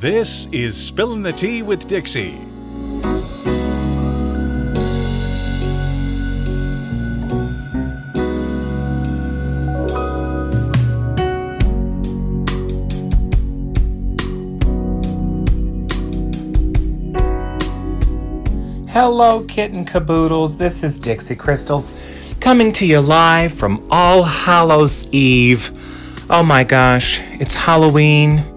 This is Spilling the Tea with Dixie. Hello, kitten caboodles. This is Dixie Krystals coming to you live from All Hallows Eve. Oh my gosh, it's Halloween.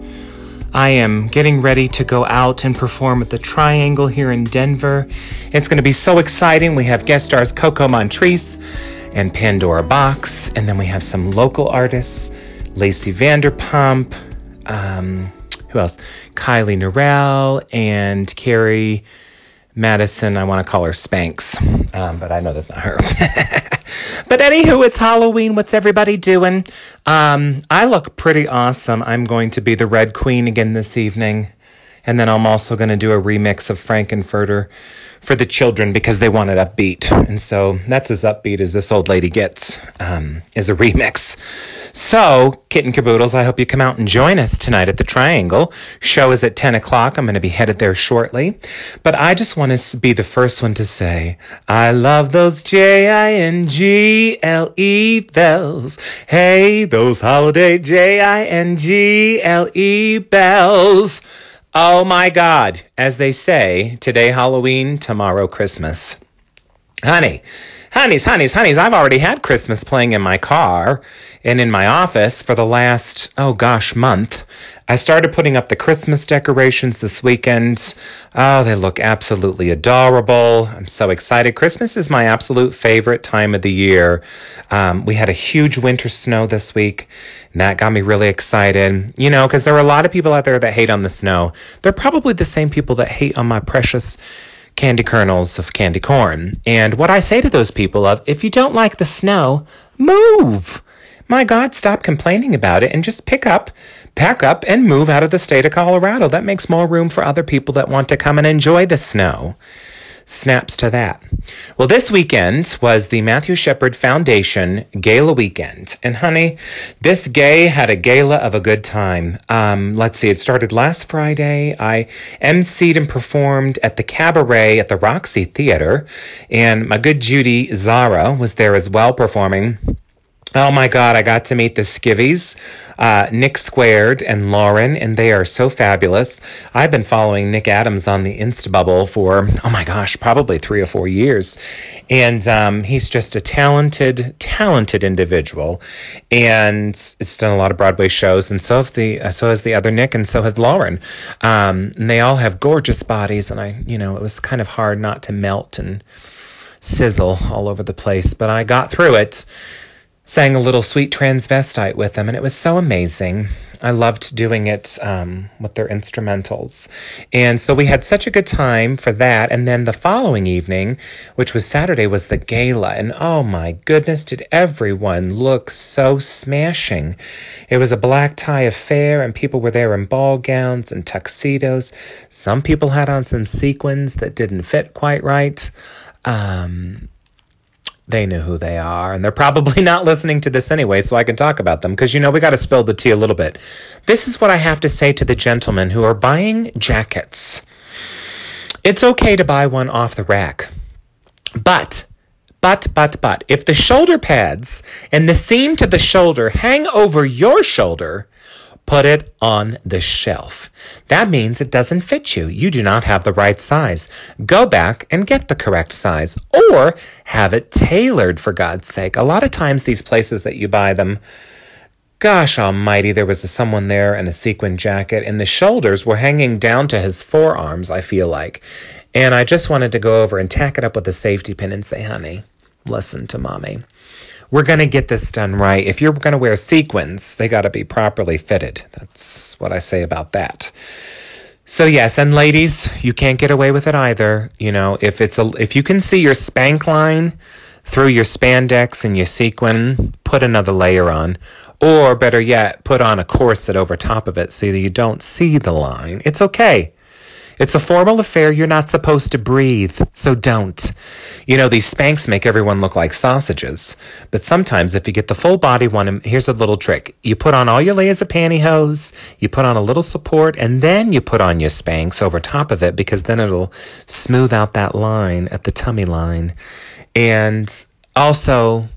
I am getting ready to go out and perform at the Triangle here in Denver. It's going to be so exciting. We have guest stars Coco Montrese and Pandora Boxx, and then we have some local artists Lacey Vanderpump, um, who else? Kylie Norell and Carrie Madison. I want to call her Spanx, um, but I know that's not her. but anywho, it's Halloween. What's everybody doing? Um, I look pretty awesome. I'm going to be the Red Queen again this evening. And then I'm also going to do a remix of Frank-N-Furter for the children because they want it upbeat. And so that's as upbeat as this old lady gets, um, is a remix. So, kitten caboodles, I hope you come out and join us tonight at the Triangle. Show is at 10 o'clock. I'm going to be headed there shortly. But I just want to be the first one to say, I love those J-I-N-G-L-E bells. Hey, those holiday J-I-N-G-L-E bells. Oh my God. As they say, today Halloween, tomorrow Christmas. Honey, honeys, honeys, honeys, I've already had Christmas playing in my car and in my office for the last, oh gosh, month. I started putting up the Christmas decorations this weekend. Oh, they look absolutely adorable. I'm so excited. Christmas is my absolute favorite time of the year. Um, we had a huge winter snow this week, and that got me really excited. You know, because there are a lot of people out there that hate on the snow. They're probably the same people that hate on my precious candy kernels of candy corn. And what I say to those people of, if you don't like the snow, move. My God, stop complaining about it and just pick up, pack up, and move out of the state of Colorado. That makes more room for other people that want to come and enjoy the snow. Snaps to that. Well, this weekend was the Matthew Shepard Foundation Gala weekend. And honey, this gay had a gala of a good time. Um, let's see, it started last Friday. I emceed and performed at the Cabaret at the Roxy Theater. And my good Judy Zara was there as well performing. Oh my God, I got to meet the Skivvies, uh, Nick Squared and Lauren, and they are so fabulous. I've been following Nick Adams on the Insta bubble for, oh my gosh, probably three or four years. And um, he's just a talented, talented individual. And it's done a lot of Broadway shows, and so, the, uh, so has the other Nick, and so has Lauren. Um, and they all have gorgeous bodies, and I, you know, it was kind of hard not to melt and sizzle all over the place, but I got through it sang a little sweet transvestite with them, and it was so amazing. I loved doing it um, with their instrumentals. And so we had such a good time for that. And then the following evening, which was Saturday, was the gala. And oh my goodness, did everyone look so smashing! It was a black tie affair, and people were there in ball gowns and tuxedos. Some people had on some sequins that didn't fit quite right. Um, they knew who they are, and they're probably not listening to this anyway, so I can talk about them because you know we got to spill the tea a little bit. This is what I have to say to the gentlemen who are buying jackets. It's okay to buy one off the rack, but. But, but, but, if the shoulder pads and the seam to the shoulder hang over your shoulder, put it on the shelf. That means it doesn't fit you. You do not have the right size. Go back and get the correct size or have it tailored for God's sake. A lot of times, these places that you buy them, gosh almighty, there was someone there in a sequin jacket and the shoulders were hanging down to his forearms, I feel like. And I just wanted to go over and tack it up with a safety pin and say, honey, listen to mommy we're going to get this done right. If you're going to wear sequins, they got to be properly fitted. That's what I say about that. So yes, and ladies, you can't get away with it either. You know, if it's a if you can see your spank line through your spandex and your sequin, put another layer on. Or better yet, put on a corset over top of it so that you don't see the line. It's okay. It's a formal affair. You're not supposed to breathe, so don't. You know, these Spanx make everyone look like sausages. But sometimes, if you get the full body one, here's a little trick. You put on all your layers of pantyhose, you put on a little support, and then you put on your Spanx over top of it because then it'll smooth out that line at the tummy line. And also,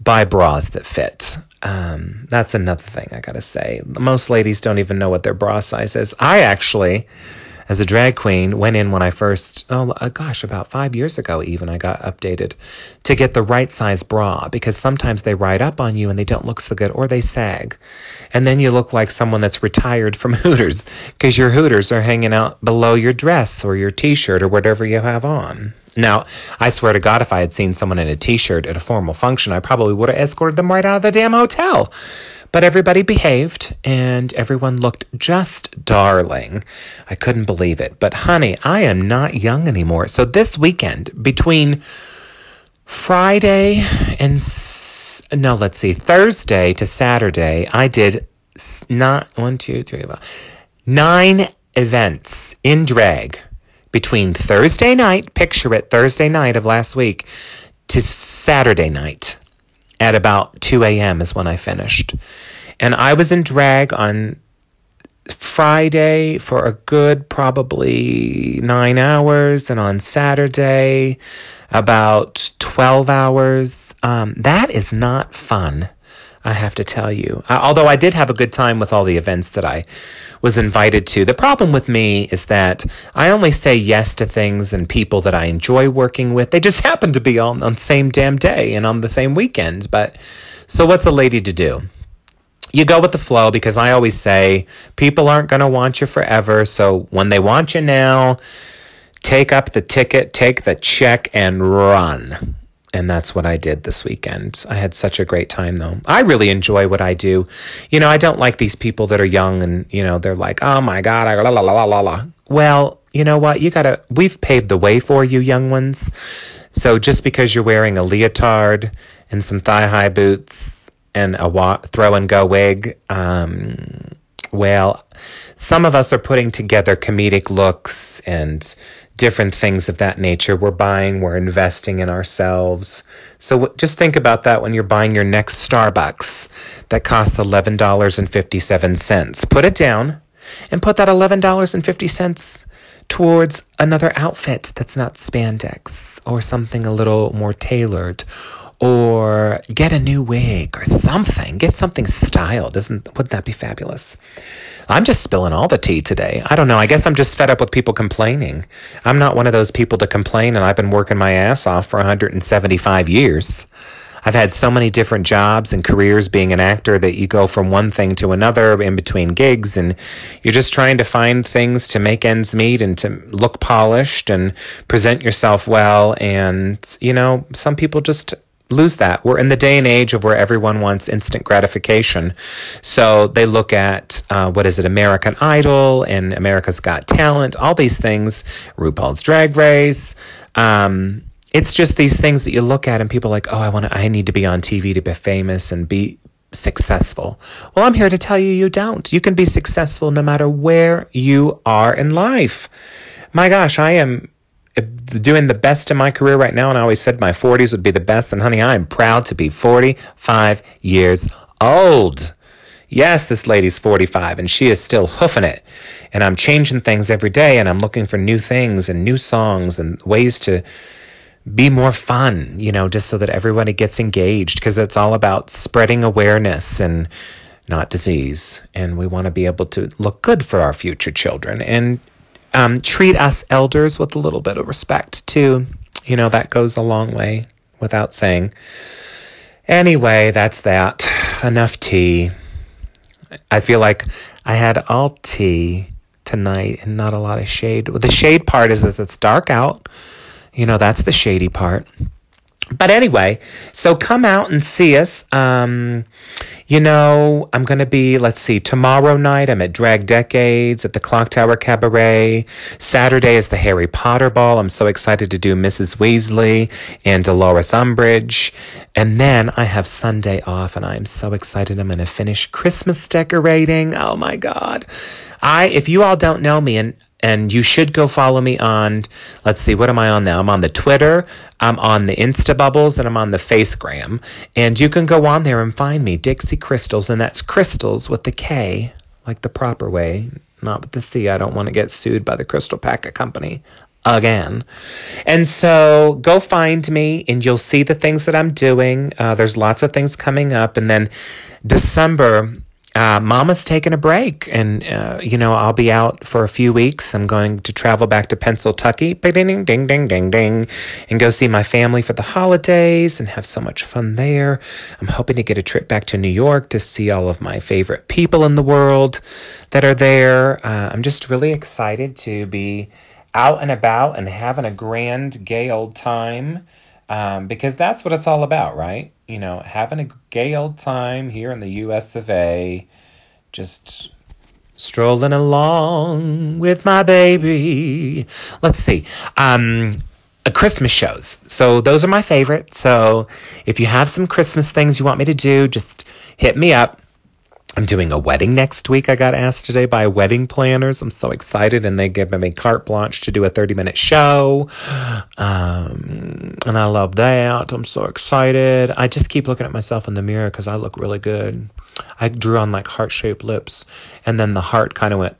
buy bras that fit. Um, that's another thing I gotta say. Most ladies don't even know what their bra size is. I actually as a drag queen went in when I first, oh uh, gosh, about five years ago even, I got updated to get the right size bra because sometimes they ride up on you and they don't look so good or they sag. And then you look like someone that's retired from Hooters because your Hooters are hanging out below your dress or your t shirt or whatever you have on. Now, I swear to God, if I had seen someone in a t shirt at a formal function, I probably would have escorted them right out of the damn hotel. But everybody behaved and everyone looked just darling. I couldn't believe it. But honey, I am not young anymore. So this weekend, between Friday and no, let's see, Thursday to Saturday, I did not one, two, three, four, nine events in drag between Thursday night, picture it, Thursday night of last week, to Saturday night at about 2 a.m. is when I finished. And I was in drag on Friday for a good probably nine hours, and on Saturday about 12 hours. Um, that is not fun, I have to tell you. Although I did have a good time with all the events that I was invited to. The problem with me is that I only say yes to things and people that I enjoy working with. They just happen to be on, on the same damn day and on the same weekends. But so what's a lady to do? you go with the flow because I always say people aren't going to want you forever. So when they want you now, take up the ticket, take the check, and run. And that's what I did this weekend. I had such a great time, though. I really enjoy what I do. You know, I don't like these people that are young and, you know, they're like, oh my God, I la la la la la. Well, you know what? You gotta, we've paved the way for you, young ones. So just because you're wearing a leotard and some thigh high boots and a wa- throw and go wig. Um, well, some of us are putting together comedic looks and different things of that nature. We're buying, we're investing in ourselves. So w- just think about that when you're buying your next Starbucks that costs $11.57. Put it down and put that $11.50 towards another outfit that's not spandex or something a little more tailored or get a new wig or something. Get something styled. Isn't wouldn't that be fabulous? I'm just spilling all the tea today. I don't know. I guess I'm just fed up with people complaining. I'm not one of those people to complain and I've been working my ass off for 175 years. I've had so many different jobs and careers being an actor that you go from one thing to another in between gigs and you're just trying to find things to make ends meet and to look polished and present yourself well and you know some people just lose that. We're in the day and age of where everyone wants instant gratification. So they look at uh, what is it, American Idol and America's Got Talent, all these things, RuPaul's Drag Race. Um, it's just these things that you look at and people are like, oh, I want to, I need to be on TV to be famous and be successful. Well, I'm here to tell you you don't. You can be successful no matter where you are in life. My gosh, I am doing the best in my career right now, and I always said my 40s would be the best. And honey, I am proud to be 45 years old. Yes, this lady's 45 and she is still hoofing it. And I'm changing things every day and I'm looking for new things and new songs and ways to be more fun, you know, just so that everybody gets engaged because it's all about spreading awareness and not disease. And we want to be able to look good for our future children. And um, treat us elders with a little bit of respect too. You know, that goes a long way without saying. Anyway, that's that. Enough tea. I feel like I had all tea tonight and not a lot of shade. The shade part is that it's dark out. You know, that's the shady part. But anyway, so come out and see us. Um, you know, I'm going to be, let's see, tomorrow night I'm at Drag Decades at the Clock Tower Cabaret. Saturday is the Harry Potter Ball. I'm so excited to do Mrs. Weasley and Dolores Umbridge. And then I have Sunday off and I'm so excited. I'm going to finish Christmas decorating. Oh my God. I, if you all don't know me and and you should go follow me on, let's see, what am I on now? I'm on the Twitter, I'm on the Insta Bubbles, and I'm on the Facegram. And you can go on there and find me, Dixie Krystals, and that's crystals with the K, like the proper way, not with the C. I don't want to get sued by the Crystal Packet Company again. And so go find me and you'll see the things that I'm doing. Uh, there's lots of things coming up. And then December, uh, Mama's taking a break, and uh, you know I'll be out for a few weeks. I'm going to travel back to Pennsylvania, ding ding ding ding ding, and go see my family for the holidays and have so much fun there. I'm hoping to get a trip back to New York to see all of my favorite people in the world that are there. Uh, I'm just really excited to be out and about and having a grand gay old time um, because that's what it's all about, right? You know, having a gay old time here in the U.S. of A. Just strolling along with my baby. Let's see. Um, Christmas shows. So those are my favorite. So if you have some Christmas things you want me to do, just hit me up. I'm doing a wedding next week. I got asked today by wedding planners. I'm so excited, and they give me carte blanche to do a 30 minute show. Um, and I love that. I'm so excited. I just keep looking at myself in the mirror because I look really good. I drew on like heart shaped lips, and then the heart kind of went,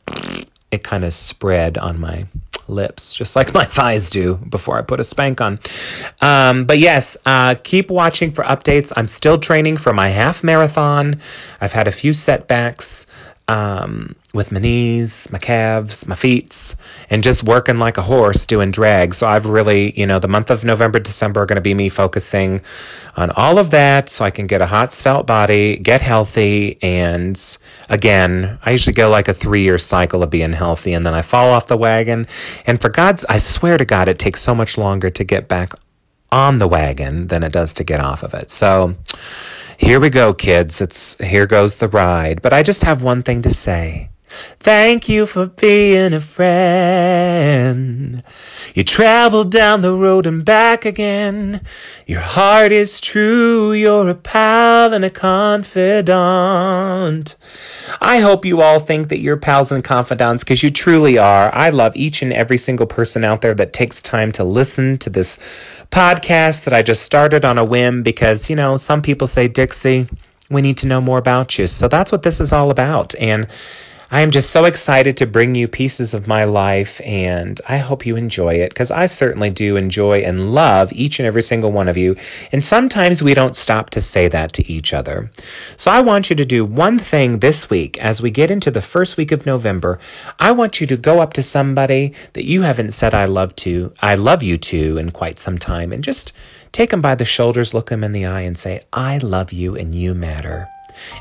it kind of spread on my lips, just like my thighs do before I put a spank on. Um, but yes, uh, keep watching for updates. I'm still training for my half marathon. I've had a few setbacks um, with my knees, my calves, my feet, and just working like a horse doing drag. So I've really, you know, the month of November, December are going to be me focusing on all of that so I can get a hot svelte body, get healthy, and again, I usually go like a three year cycle of being healthy, and then I fall off the wagon. And for God's, I swear to God, it takes so much longer to get back on the wagon than it does to get off of it. So, here we go, kids. It's here goes the ride. But I just have one thing to say. Thank you for being a friend. You traveled down the road and back again. Your heart is true. You're a pal and a confidant. I hope you all think that you're pals and confidants because you truly are. I love each and every single person out there that takes time to listen to this podcast that I just started on a whim because, you know, some people say, Dixie, we need to know more about you. So that's what this is all about. And I am just so excited to bring you pieces of my life, and I hope you enjoy it because I certainly do enjoy and love each and every single one of you. And sometimes we don't stop to say that to each other. So I want you to do one thing this week as we get into the first week of November. I want you to go up to somebody that you haven't said I love to, I love you to in quite some time, and just take them by the shoulders, look them in the eye, and say, I love you and you matter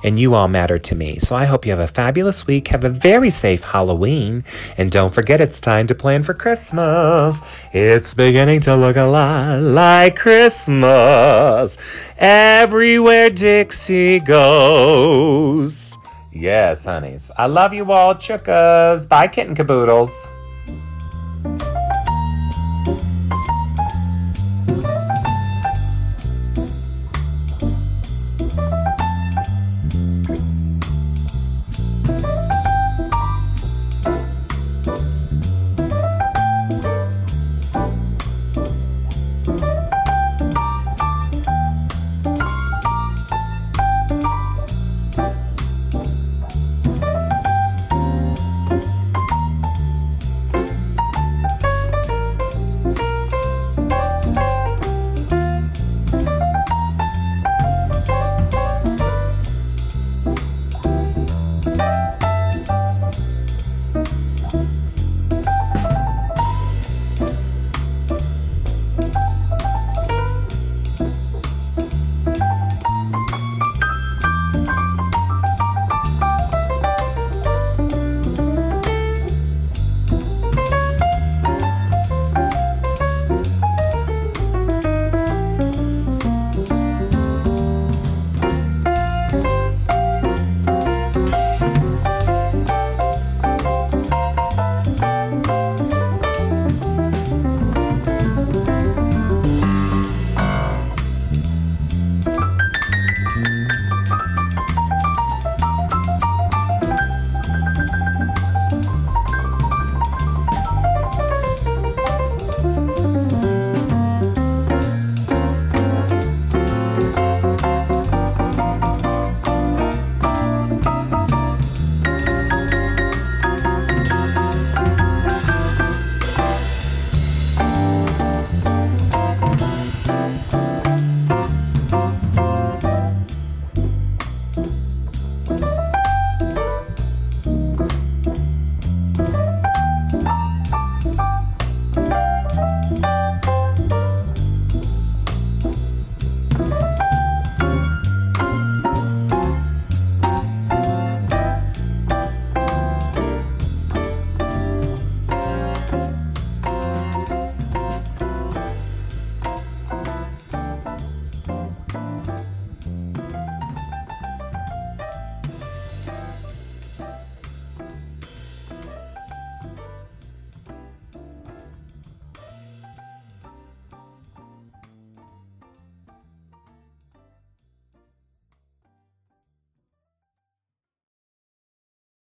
and you all matter to me. So I hope you have a fabulous week. Have a very safe Halloween. And don't forget, it's time to plan for Christmas. It's beginning to look a lot like Christmas everywhere Dixie goes. Yes, honeys. I love you all, chookas. Bye, kitten caboodles.